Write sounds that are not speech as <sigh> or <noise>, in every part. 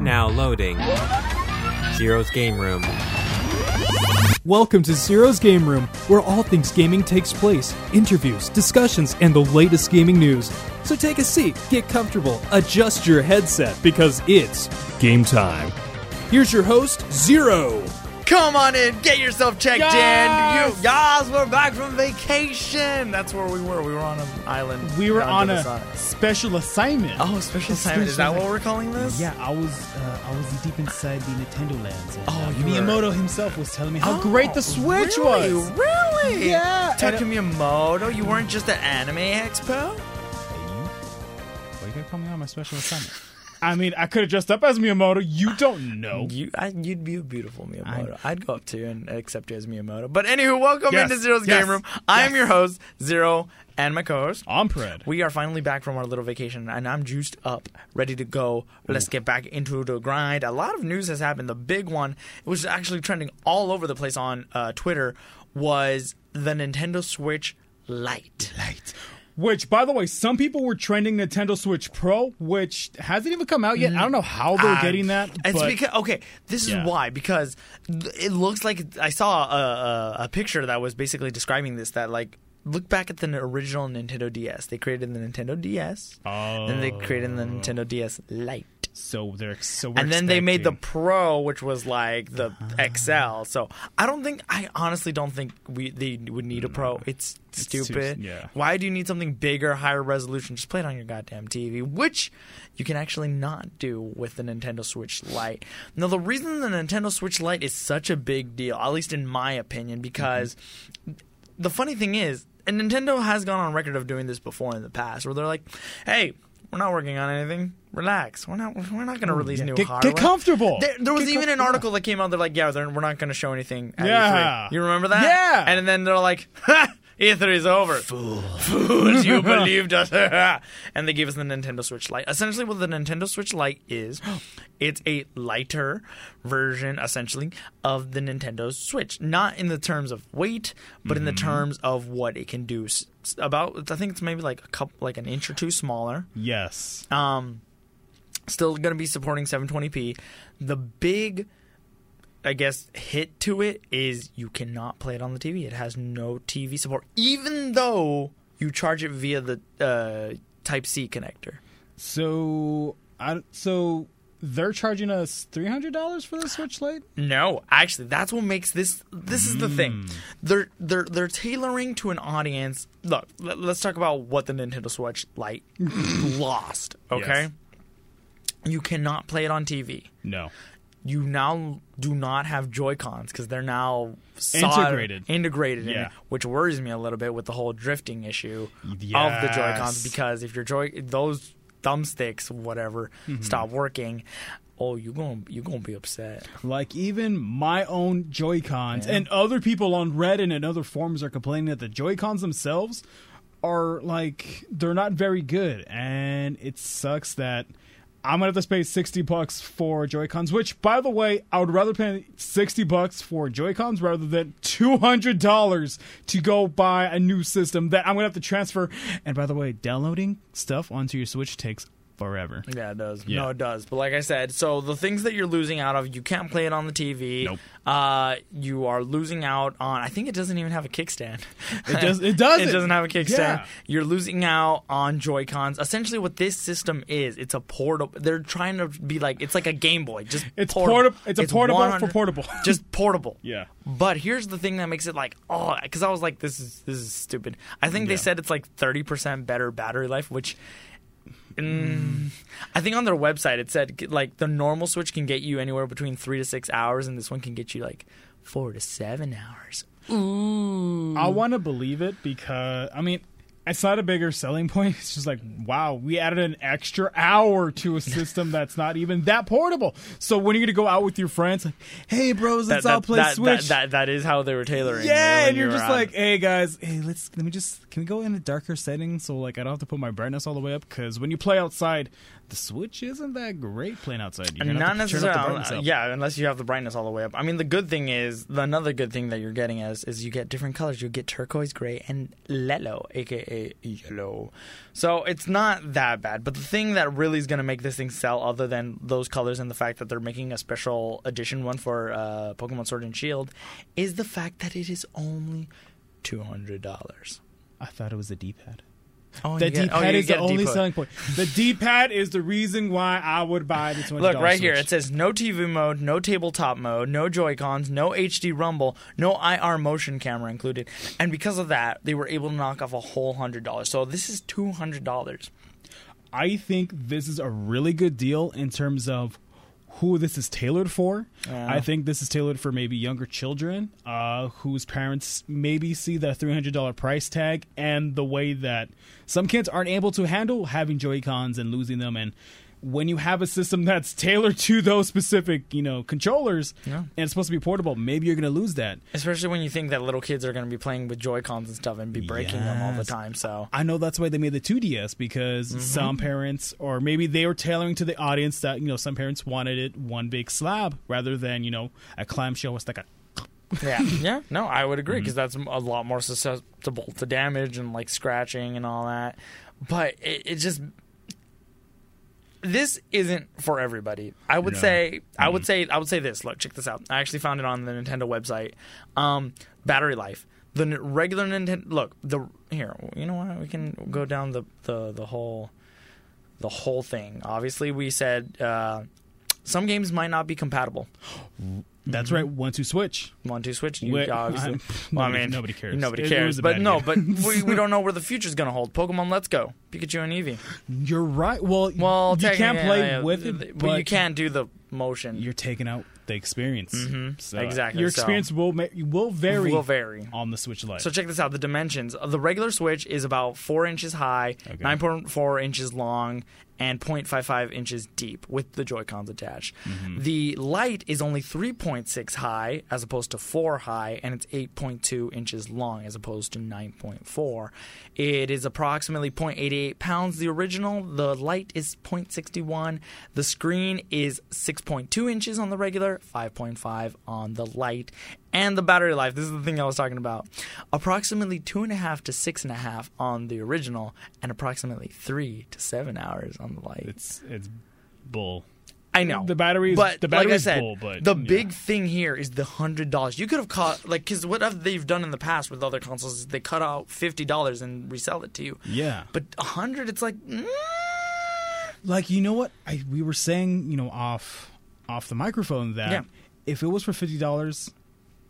Now loading. Zero's Game Room. Welcome to Zero's Game Room, where all things gaming takes place interviews, discussions, and the latest gaming news. So take a seat, get comfortable, adjust your headset, because it's game time. Here's your host, Zero. Come on in, get yourself checked Yes! in. You, guys, we're back from vacation. That's where we were. We were on an island. We were on a side. special assignment. oh special assignment. Is that what we're calling this? Yeah, I was uh, I was deep inside the Nintendo lands. And, Oh, uh, you were- Miyamoto himself was telling me how Oh, great the Switch really? was. Really? Yeah, and- Takumi Miyamoto. You weren't just at Anime Expo. Hey, you? Why you gotta call me on my special assignment? I mean, I could have dressed up as Miyamoto. You don't know. You, I, you'd be a beautiful Miyamoto. i would go up to you and accept you as Miyamoto. But anywho, welcome Yes, into Zero's yes, Game Room. I am your host, Zero, and my co-host. I'm Pred. We are finally back from our little vacation, and I'm juiced up, ready to go. Let's get back into the grind. A lot of news has happened. The big one, it was actually trending all over the place on uh, Twitter, was the Nintendo Switch Lite. Light. Which, by the way, some people were trending Nintendo Switch Pro, which hasn't even come out yet. I don't know how they're Uh, getting that. It's but because okay, this Yeah. is why because it looks like I saw a, a, a picture that was basically describing this. That like look back at the original Nintendo DS. They created the Nintendo DS, then they created the Nintendo DS Lite. So they're so. We're and then they made the Pro, which was like the ah. XL. So I don't think, I honestly don't think we they would need a Pro. It's too- stupid. yeah. Why do you need something bigger, higher resolution? Just play it on your goddamn TV, which you can actually not do with the Nintendo Switch Lite. Now, the reason the Nintendo Switch Lite is such a big deal, at least in my opinion, because mm-hmm. the funny thing is, and Nintendo has gone on record of doing this before in the past, where they're like, "Hey, we're not working on anything. Relax. We're not. We're not going to hmm. release new Get, hardware." get comfortable. There, there was Get even an comfortable. article that came out. They're like, "Yeah, they're, we're not going to show anything." At Yeah. E3. you remember that? Yeah. And then they're like, ha, <laughs> "E3 is over." Fool, fools, you <laughs> believed us. <laughs> and they gave us the Nintendo Switch Lite. Essentially, what the Nintendo Switch Lite is, <gasps> it's a lighter version, essentially, of the Nintendo Switch. Not in the terms of weight, but in the Mm-hmm. terms of what it can do. About, I think it's maybe like a couple, like an inch or two smaller. Yes. Um, still going to be supporting 720p. The big, I guess, hit to it is you cannot play it on the TV. It has no TV support, even though you charge it via the uh, Type C connector. So, I, so they're charging us three hundred dollars for the Switch Lite. No, actually, that's what makes this. This is the thing. They're they're they're tailoring to an audience. Look, let, us talk about what the Nintendo Switch Lite <laughs> lost. Okay, Yes. you cannot play it on TV. No. You now do not have Joy Cons because they're now Integrated. integrated, in Yeah. it, which worries me a little bit with the whole drifting issue of the Joy Cons because if your Joy those thumbsticks whatever Mm-hmm. stop working, oh you going to you gonna be upset. Like even my own Joy Cons and other people on Reddit and other forums are complaining that the Joy Cons themselves are like they're not very good, and it sucks that. I'm gonna have to pay sixty bucks for Joy Cons, which, by the way, I would rather pay sixty bucks for Joy Cons rather than two hundred dollars to go buy a new system that I'm gonna have to transfer. And by the way, downloading stuff onto your Switch takes forever. Yeah, it does. Yeah. No, it does. But like I said, so the things that you're losing out of, you can't play it on the TV. Nope. Uh, you are losing out on. I think it doesn't even have a kickstand. It does. It does. <laughs> it doesn't have a kickstand. Yeah. You're losing out on Joy Cons. Essentially, what this system is, it's a portable. They're trying to be like it's like a Game Boy, just It's portable. portable. It's a portable for portable. <laughs> just portable. Yeah. But here's the thing that makes it like oh, because I was like, this is this is stupid. I think they said it's like thirty percent better battery life, which. Mm, I think on their website it said like the normal Switch can get you anywhere between three to six hours, and this one can get you like four to seven hours. Ooh, I want to believe it because I mean, it's not a bigger selling point. It's just like, wow, we added an extra hour to a system that's not even that portable. So when are you're gonna go out with your friends, like, hey bros, let's that, all play that, Switch. That, that, that is how they were tailoring. yeah, and you you're just like, hey guys, hey, let's let me just can we go in a darker setting so like I don't have to put my brightness all the way up because when you play outside, the Switch isn't that great playing outside. You're not have to turn up the necessarily. up. yeah, unless you have the brightness all the way up. I mean, the good thing is another good thing that you're getting is is you get different colors. You get turquoise, gray, and lelo, aka a yellow. So it's not that bad. But the thing that really is going to make this thing sell, other than those colors and the fact that they're making a special edition one for uh, Pokemon Sword and Shield, is the fact that it is only two hundred dollars. I thought it was the D-pad. Oh, The you D-pad oh, is the only D-pad. selling point. The D-pad is the reason why I would buy the twenty. Look right here. It says no TV mode, no tabletop mode, no Joy Cons, no HD Rumble, no IR motion camera included. And because of that, they were able to knock off a whole hundred dollars. So this is two hundred dollars. I think this is a really good deal in terms of who this is tailored for. I think this is tailored for maybe younger children uh, whose parents maybe see the $300 price tag and the way that some kids aren't able to handle having Joy-Cons and losing them and when you have a system that's tailored to those specific, you know, controllers Yeah. and it's supposed to be portable, maybe you're going to lose that. Especially when you think that little kids are going to be playing with Joy Cons and stuff and be breaking them all the time. So I know that's why they made the 2DS because Mm-hmm. some parents, or maybe they were tailoring to the audience that you know some parents wanted it one big slab rather than you know a clamshell with like a. <laughs> yeah, yeah. No, I would agree because Mm-hmm. that's a lot more susceptible to damage and like scratching and all that. But it, it just this isn't for everybody. I would No. say I would say I would say this. Look, check this out. I actually found it on the Nintendo website. Um, battery life. The n- regular Nintendo. Look, the here. You know what? We can go down the the the whole the whole thing. Obviously, we said uh, some games might not be compatible. That's right. One two switch. One two switch. You Wait, <laughs> obviously. I'm- well, I nobody- mean, nobody cares. Nobody It- it cares. But no, but <laughs> we, we don't know where the future's gonna hold. Pokemon Let's Go, Pikachu and Eevee. You're right. Well, Well, you can't play yeah, yeah, with it, th- but you can't do the motion. You're taking out the experience. Mhm, So exactly, Your so- experience will ma- will vary will vary. on the Switch Lite. So check this out. The dimensions. The regular Switch is about four inches high, Okay. nine point four inches long, and 0.55 inches deep with the Joy Cons attached. Mm-hmm. The Lite is only 3.6 high as opposed to 4 high, and it's 8.2 inches long as opposed to 9.4. It is approximately 0.88 pounds. The original, the Lite is 0.61. The screen is 6.2 inches on the regular, 5.5 on the Lite. And the battery life, this is the thing I was talking about. Approximately two and a half to six and a half on the original, and approximately three to seven hours on the Lite. it's it's bull. I know the battery is- but the like I said, full, but, the yeah. big thing here is the hundred dollars. You could have caught like because what have they've done in the past with other consoles is they cut out fifty dollars and resell it to you. Yeah. But a hundred, it's like mm, like you know what I we were saying you know off off the microphone that Yeah. if it was for fifty dollars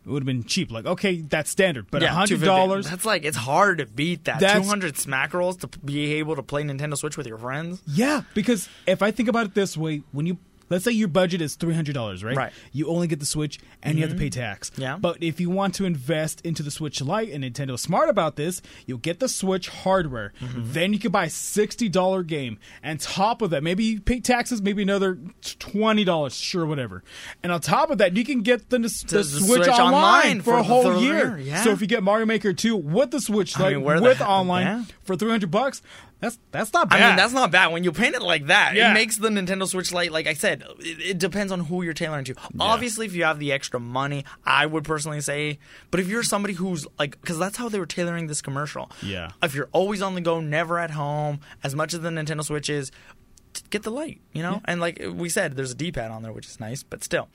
it would have been cheap like okay that's standard but a yeah, hundred $250. dollars That's like it's hard to beat that. Two hundred smack rolls to be able to play Nintendo Switch with your friends. yeah because if I think about it this way when you let's say your budget is three hundred dollars right Right. Mm-hmm. you only get the Switch and you have to pay tax Yeah. but if you want to invest into the Switch Lite and Nintendo's smart about this you'll get the Switch hardware Mm-hmm. then you can buy a sixty dollar game and top of that maybe you pay taxes maybe another twenty dollars sure whatever and on top of that you can get the, the, the Switch, Switch online, online for, for a whole year year, yeah. so if you get Mario Maker 2 with the Switch I Lite mean, where the with online yeah. for 300 bucks that's that's not I bad mean, that's not bad when you paint it like that. Yeah. It makes the Nintendo Switch Lite, like I said, it, it depends on who you're tailoring to. Obviously, if you have the extra money, I would personally say. But if you're somebody who's like, because that's how they were tailoring this commercial. Yeah. If you're always on the go, never at home, as much as the Nintendo Switch is, get the Lite, you know. And like we said, there's a D-pad on there, which is nice, but still.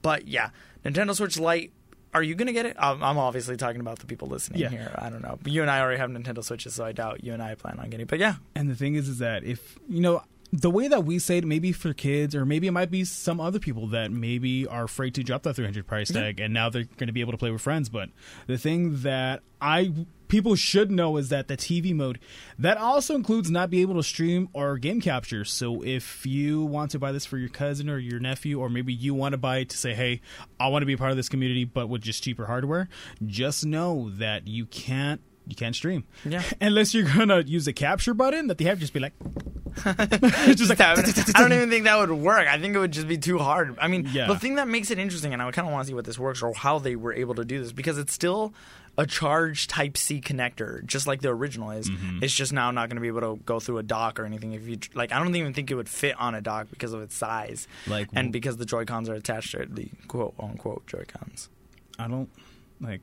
But yeah, Nintendo Switch Lite. Are you gonna get it? I'm I'm obviously talking about the people listening Yeah. here. I don't know. But you and I already have Nintendo Switches, so I doubt you and I plan on getting. it. But yeah, And the thing is, is that if you know the way that we say it, maybe for kids, or maybe it might be some other people that maybe are afraid to drop that three hundred price tag, and now they're going to be able to play with friends. But the thing that I people should know is that the TV mode that also includes not be able to stream or game capture. So if you want to buy this for your cousin or your nephew, or maybe you want to buy it to say, "Hey, I want to be a part of this community, but with just cheaper hardware," just know that you can't. You can't stream, Yeah. <laughs> Unless you're gonna use a capture button that they have, just be like, <laughs> just like, I don't even think that would work. I think it would just be too hard. I mean, Yeah. the thing that makes it interesting, and I kind of want to see what this works or how they were able to do this, because it's still a charge Type C connector, just like the original is. Mm-hmm. It's just now not going to be able to go through a dock or anything. If you like, I don't even think it would fit on a dock because of its size, Like, and because the Joy Cons are attached to the quote unquote Joy Cons. I don't like.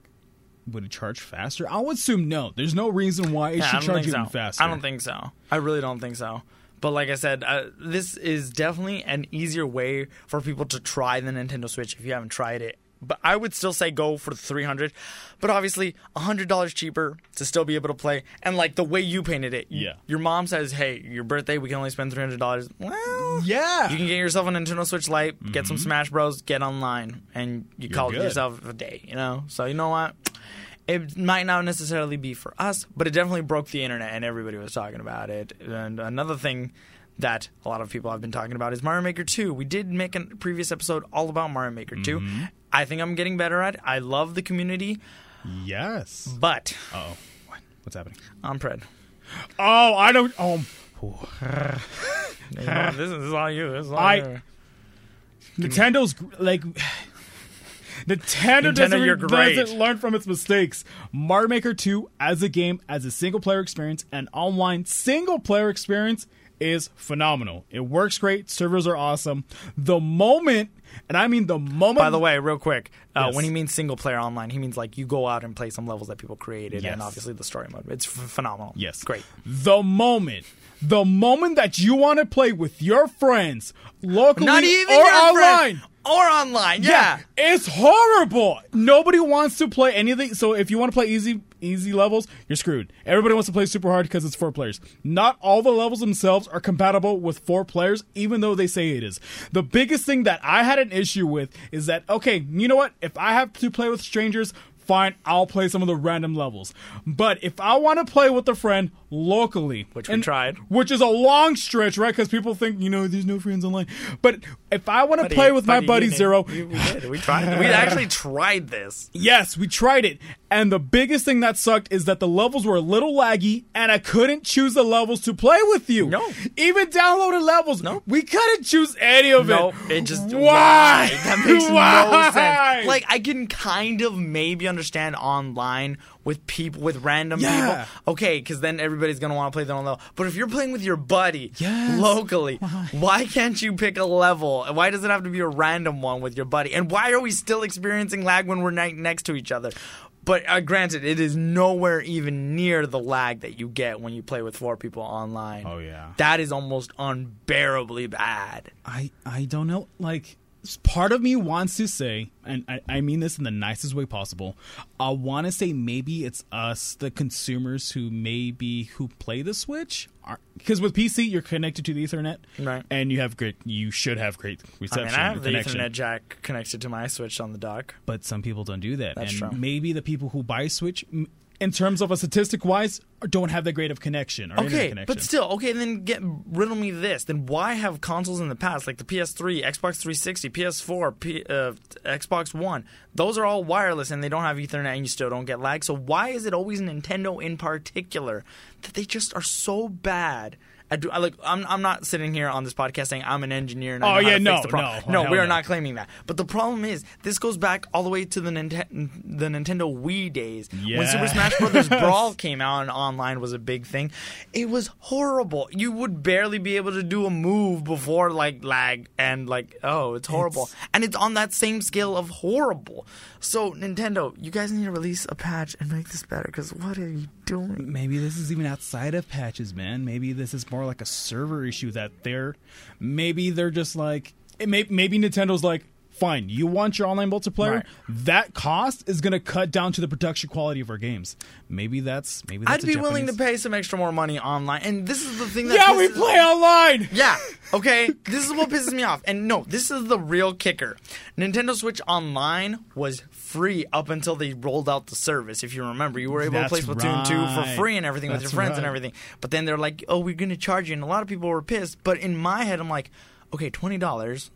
would it charge faster? I would assume no. There's no reason why it Yeah, should charge think even faster. I don't think so. I really don't think so. But like I said, uh, this is definitely an easier way for people to try the Nintendo Switch if you haven't tried it. But I would still say go for the 300. But obviously, $100 cheaper to still be able to play. And like the way you painted it, Yeah. your mom says, hey, your birthday, we can only spend $300. Well, Yeah. you can get yourself a Nintendo Switch Lite, get some Smash Bros, get online, and you call it yourself a day, you know? So, you know what? It might not necessarily be for us, but it definitely broke the internet and everybody was talking about it. And another thing that a lot of people have been talking about is Mario Maker 2. We did make a previous episode all about Mario Maker 2. Mm-hmm. I think I'm getting better at it. I love the community, yes. but Oh, what? What's happening? I'm pred. Oh, I don't. Oh, <laughs> You know, this, is, this is all you. This is all I- you. Nintendo's like. Nintendo, Nintendo, doesn't, you're great. doesn't learn from its mistakes. Mario Maker 2 as a game, as a single player experience, and online single player experience is phenomenal. It works great. Servers are awesome. The moment, and I mean the moment. By the way, real quick, uh, Yes. when he means single player online, he means like you go out and play some levels that people created, Yes. and obviously the story mode. It's f- phenomenal. Yes. great. The moment. The moment that you want to play with your friends locally Not even or online. friend. or online. Yeah. it's horrible. Nobody wants to play anything. So if you want to play easy easy levels, you're screwed. Everybody wants to play super hard because it's four players. Not all the levels themselves are compatible with four players, even though they say it is. The biggest thing that I had an issue with is that okay, you know what? If I have to play with strangers. Fine, I'll play some of the random levels. But if I want to play with a friend locally, Which we and- tried. which is a long stretch, right? Because people think you know there's no friends online. But if I want to play with my buddy. Zero, We, we did. We tried. We <laughs> actually tried this. Yes, we tried it. And the biggest thing that sucked is that the levels were a little laggy and I couldn't choose the levels to play with you. No. Even downloaded levels. No. We couldn't choose any of No, it. it just Why? That makes <laughs> no Why? Like I can kind of maybe understand online with people with random Yeah. people. Okay, because then everybody's gonna want to play their own level. But if you're playing with your buddy Yes. locally, why can't you pick a level? Why does it have to be a random one with your buddy? And why are we still experiencing lag when we're ni- next to each other? But uh, granted, it is nowhere even near the lag that you get when you play with four people online. Oh, yeah. that is almost unbearably bad. I I don't know. Like part of me wants to say, and I, I mean this in the nicest way possible. I want to say maybe it's us, the consumers, who maybe who play the Switch, because with PC you're connected to the Ethernet, Right. And you have great. You should have great I reception. mean, I have the connection. Ethernet jack connected to my Switch on the dock. but some people don't do that. That's and true. maybe the people who buy Switch, in terms of a statistic wise, don't have that great of connection. Or Okay, connection. but still, okay, then get riddle me this. Then why have consoles in the past, like the PS3, Xbox 360, PS4, P, uh, Xbox One? Those are all wireless and they don't have Ethernet and you still don't get lag. So why is it always Nintendo in particular that they just are so bad? I do, I, like, I'm, I'm not sitting here on this podcast saying I'm an engineer and I Oh, yeah, no, no, no, we are no. not claiming that. But the problem is, this goes back all the way to the, Ninte- the Nintendo Wii days when Super Smash Brothers Brawl <laughs> came out and online was a big thing. It was horrible. You would barely be able to do a move before like lag and like oh, it's horrible. and it's on that same scale of horrible. So Nintendo, you guys need to release a patch and make this better cuz what are you doing? maybe this is even outside of patches, man. Maybe this is more like a server issue that they're maybe they're just like it may, maybe Nintendo's like fine, you want your online multiplayer? Right. That cost is going to cut down to the production quality of our games. Maybe that's maybe that's I'd be willing to pay some extra more money online. And this is the thing that Yeah, we play online. <laughs> Yeah. Okay. this is what pisses me off. And no, this is the real kicker. Nintendo Switch Online was free up until they rolled out the service. If you remember, you were able That's to play Splatoon 2 for free and everything with your That's friends and everything. But then they're like, "Oh, we're going to charge you." And a lot of people were pissed. But in my head, I'm like, "Okay, twenty dollars."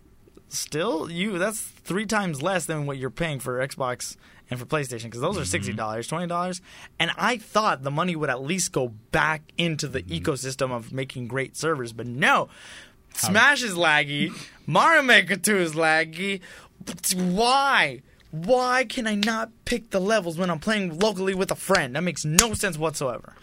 Still, you that's three times less than what you're paying for Xbox and for PlayStation because those are mm-hmm. sixty dollars, twenty dollars, and I thought the money would at least go back into the mm-hmm. ecosystem of making great servers, but no. Smash is laggy. <laughs> Mario Maker 2 is laggy. But why? Why can I not pick the levels when I'm playing locally with a friend? That makes no sense whatsoever.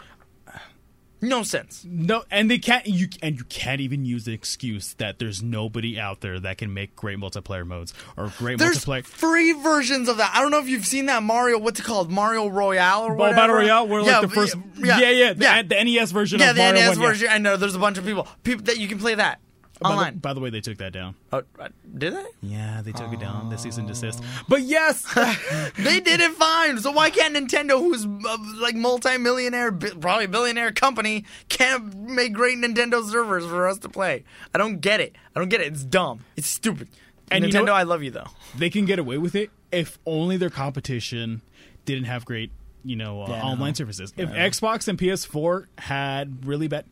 No sense. No, and they can't. You and you can't even use the excuse that there's nobody out there that can make great multiplayer modes or great There's multiplayer. free versions of that. I don't know if you've seen that Mario. What's it called? Mario Royale or whatever. Battle Royale, where like the first, yeah, yeah, yeah. The, the NES version Yeah, of the Mario NES 1, yeah. version. I know there's a bunch of people. People that you can play that By the- By the way, they took that down. Oh, uh, did they? Yeah, they took it down. The cease and desist. But yes, <laughs> They did it fine. So why can't Nintendo, who's uh, like multi-millionaire, bi- probably billionaire company, can't make great Nintendo servers for us to play? I don't get it. I don't get it. It's dumb. It's stupid. And you Nintendo, know? I love you though. they can get away with it if only their competition didn't have great, you know, uh, Yeah, online services. If Xbox and PS4 had really bad.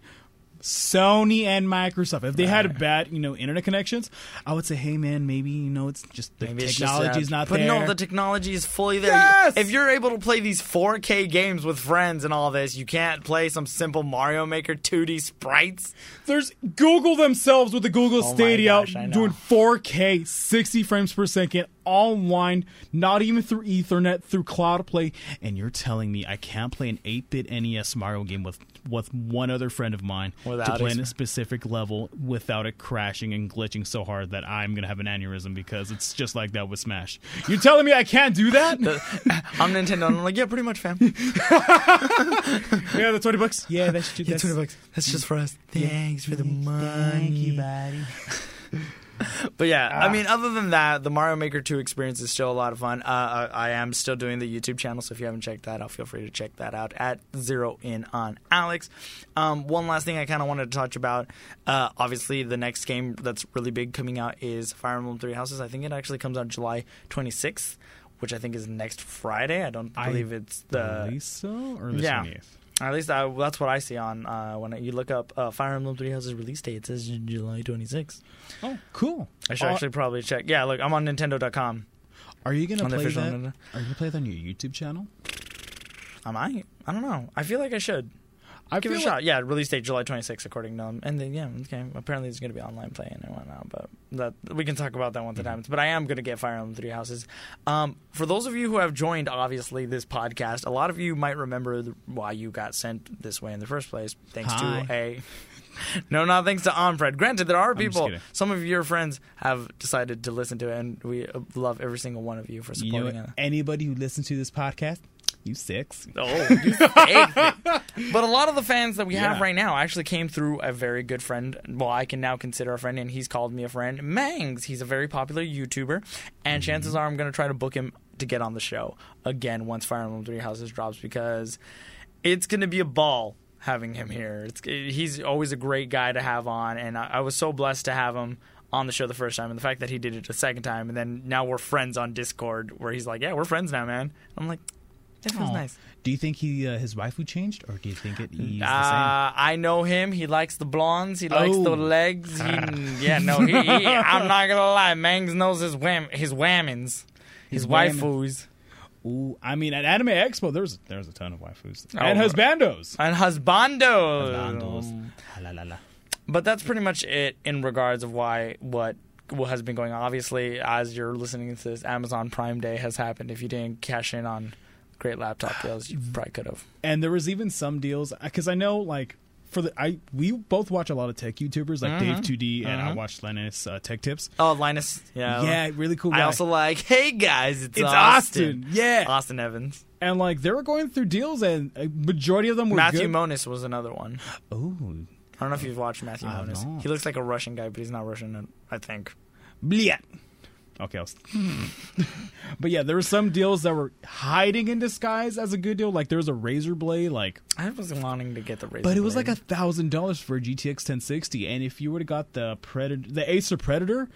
Sony and Microsoft, if they had bad, you know, internet connections, I would say, hey man, maybe you know it's just the Maybe it's just, technology's uh, not but there. no, the technology is fully there. Yes! If you're able to play these 4K games with friends and all this, you can't play some simple Mario Maker 2D sprites. There's Google themselves with the Google Oh my Stadia gosh, I know. doing 4K, 60 frames per second online, not even through Ethernet, through Cloud Play, and you're telling me I can't play an 8-bit NES Mario game with with one other friend of mine Without to play in a specific level without it crashing and glitching so hard that I'm gonna have an aneurysm because it's just like that with Smash. You're telling me I can't do that? <laughs> I'm Nintendo, and I'm like, yeah, pretty much, fam. <laughs> yeah, the 20 bucks. Yeah, that's, that's bucks. That's just for us. Thanks for the money. Thank you, buddy. <laughs> <laughs> But yeah, I mean, other than that, the Mario Maker 2 experience is still a lot of fun. Uh, I, I am still doing the YouTube channel, so if you haven't checked that out, feel free to check that out at Zero In on Alex. Um, one last thing I kind of wanted to touch about. Uh, obviously, the next game that's really big coming out is Fire Emblem Three Houses. I think it actually comes out July 26th, which I think is next Friday. I don't I believe it's the believe so or the yeah. 20th? At least I, that's what I see on uh, when you look up uh, Fire Emblem Three Houses release date. It says July 26th. Oh, cool. I should Uh, actually probably check. Yeah, look, I'm on Nintendo.com. Are you gonna On play that? Nintendo. Are you gonna play that on your YouTube channel? I might. I don't know. I feel like I should I give it a shot. Yeah, release date July 26th, according to them. And then yeah, okay. Apparently, there's going to be online playing and whatnot. But that we can talk about that once Mm-hmm. it happens. But I am going to get Fire Emblem Three Houses. Um, for those of you who have joined, obviously this podcast, a lot of you might remember the, why you got sent this way in the first place. Thanks Hi. to a. <laughs> No, not thanks to Onfred. Granted, there are people. Some of your friends have decided to listen to it, and we love every single one of you for You know, supporting it. anybody who listens to this podcast, you six. Oh, you. <laughs> But a lot of the fans that we have Yeah. right now actually came through a very good friend. Well, I can now consider a friend, and he's called me a friend. Mangs. He's a very popular YouTuber, and mm-hmm. chances are I'm going to try to book him to get on the show again once Fire Emblem Three Houses drops because it's going to be a ball having him here. It's, he's always a great guy to have on, and I, I was so blessed to have him on the show the first time, and the fact that he did it a second time, and then now we're friends on Discord, where he's like, "Yeah, we're friends now, man." I'm like, "That feels Aw. nice." Do you think he uh, his waifu changed, or do you think it he's the Uh, I know him. He likes the blondes. He likes the Oh. legs. He, <laughs> yeah, no, he, he- I'm not gonna lie. Mangs knows his wham, his whammons, his, His whammon- waifus. Ooh, I mean, at Anime Expo, there's there's a ton of waifus Oh, and husbandos. and husbandos. Husbandos. La, la, la. But that's pretty much it in regards of why what what has been going on. Obviously, as you're listening to this, Amazon Prime Day has happened. If you didn't cash in on great laptop deals, you <sighs> probably could have. And there was even some deals because I know like for the I we both watch a lot of tech YouTubers like Dave 2D and I watch Linus uh, Tech Tips. Oh, Linus. Yeah. Yeah, really cool guy. I also like. <laughs> Hey guys, it's, it's Austin. Austin. Yeah, Austin Evans. and like they were going through deals and a majority of them were Matthew good. Moniz was another one. oh, I don't know if you've watched Matthew I Moniz. He looks like a Russian guy, but he's not Russian. I think. Blia. Okay, <laughs> but yeah, there were some deals that were hiding in disguise as a good deal. Like there was a Razer Blade, like, I was wanting to get the Razer. but it was like a thousand dollars for a GTX 1060. And if you would have got the Predator, the Acer Predator,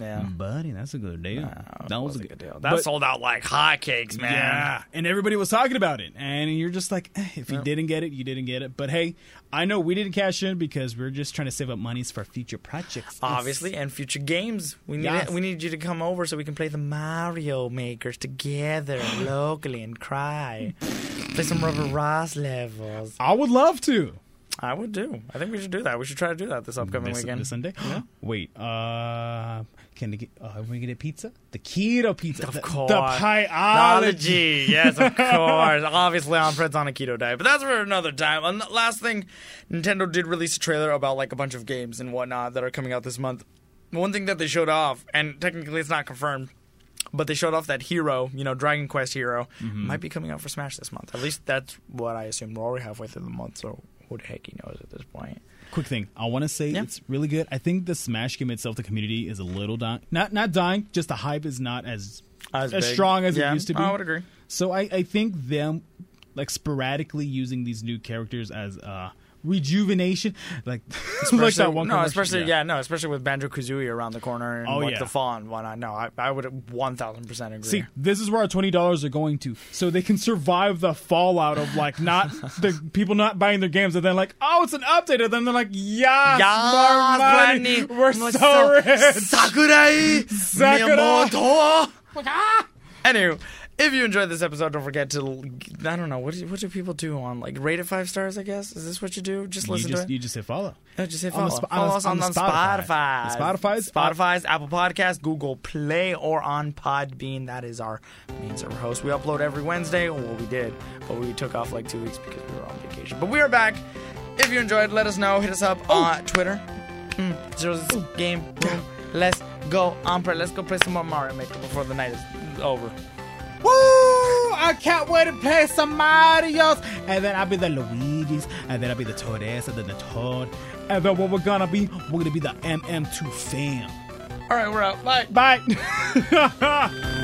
yeah. buddy, that's a good deal. That, that was, a good deal. That but- sold out like hotcakes, man. Yeah, and everybody was talking about it, and you're just like, eh, if you Yep. didn't get it, you didn't get it. But hey, I know we didn't cash in because we're just trying to save up monies for future projects. Obviously, and future games. We need Yes. we need you to come over so we can play the Mario Makers together <gasps> locally and cry. play some Rubber Ross levels. I would love to. I would do. I think we should do that. We should try to do that this upcoming this, weekend. this Sunday. Wait, uh, can they get? Uh, we get pizza? The keto pizza, Of the, course. the pieology. Yes, of <laughs> course. Obviously, on Fred's on a keto diet, but that's for another time. And the last thing, Nintendo did release a trailer about like a bunch of games and whatnot that are coming out this month. One thing that they showed off, and technically it's not confirmed, but they showed off that Hero, you know, Dragon Quest Hero, Mm-hmm. might be coming out for Smash this month. At least that's what I assume. We're already halfway through the month, so who the heck he knows at this point. Quick thing, I want to say Yeah. it's really good. I think the Smash game itself, the community is a little dying. Not not dying, just the hype is not as As, as strong as Yeah, it used to be. I would agree. So I, I think them like sporadically using these new characters as uh rejuvenation, like <laughs> like that one. no, especially yeah. no, especially with Banjo Kazooie around the corner and Oh, like yeah. the fall and whatnot. No, I, I would one thousand percent agree. See, this is where our twenty dollars are going to, so they can survive the fallout of like not <laughs> the people not buying their games, and then like, oh, it's an update, and then they're like, yeah, more money, we're Mo- so rich. Sakurai, Sakura. Miyamoto. <laughs> Ah! Anyway, if you enjoyed this episode, don't forget to I don't know what do, what do people do on like rate it five stars? I guess is this what you do? Just You listen just to it. you just hit follow. No, just hit on follow. the on follow the- us on, on on Spotify. Spotify, Spotify's- Spotify's, Apple Podcasts, Google Play, or on Podbean. That is our main server host. We upload every Wednesday. Well, we did, but we took off like two weeks because we were on vacation. But we are back. If you enjoyed, let us know. Hit us up on Twitter. Mm, Zero's game room. Let's go on. Let's go play some more Mario Maker before the night is over. I can't wait to play some Mario's. And then I'll be the Luigi's, and then I'll be the Toadette, and then the Toad. And then what we're gonna be, we're gonna be the MM2 fam. All right, we're out. Bye. Bye. <laughs>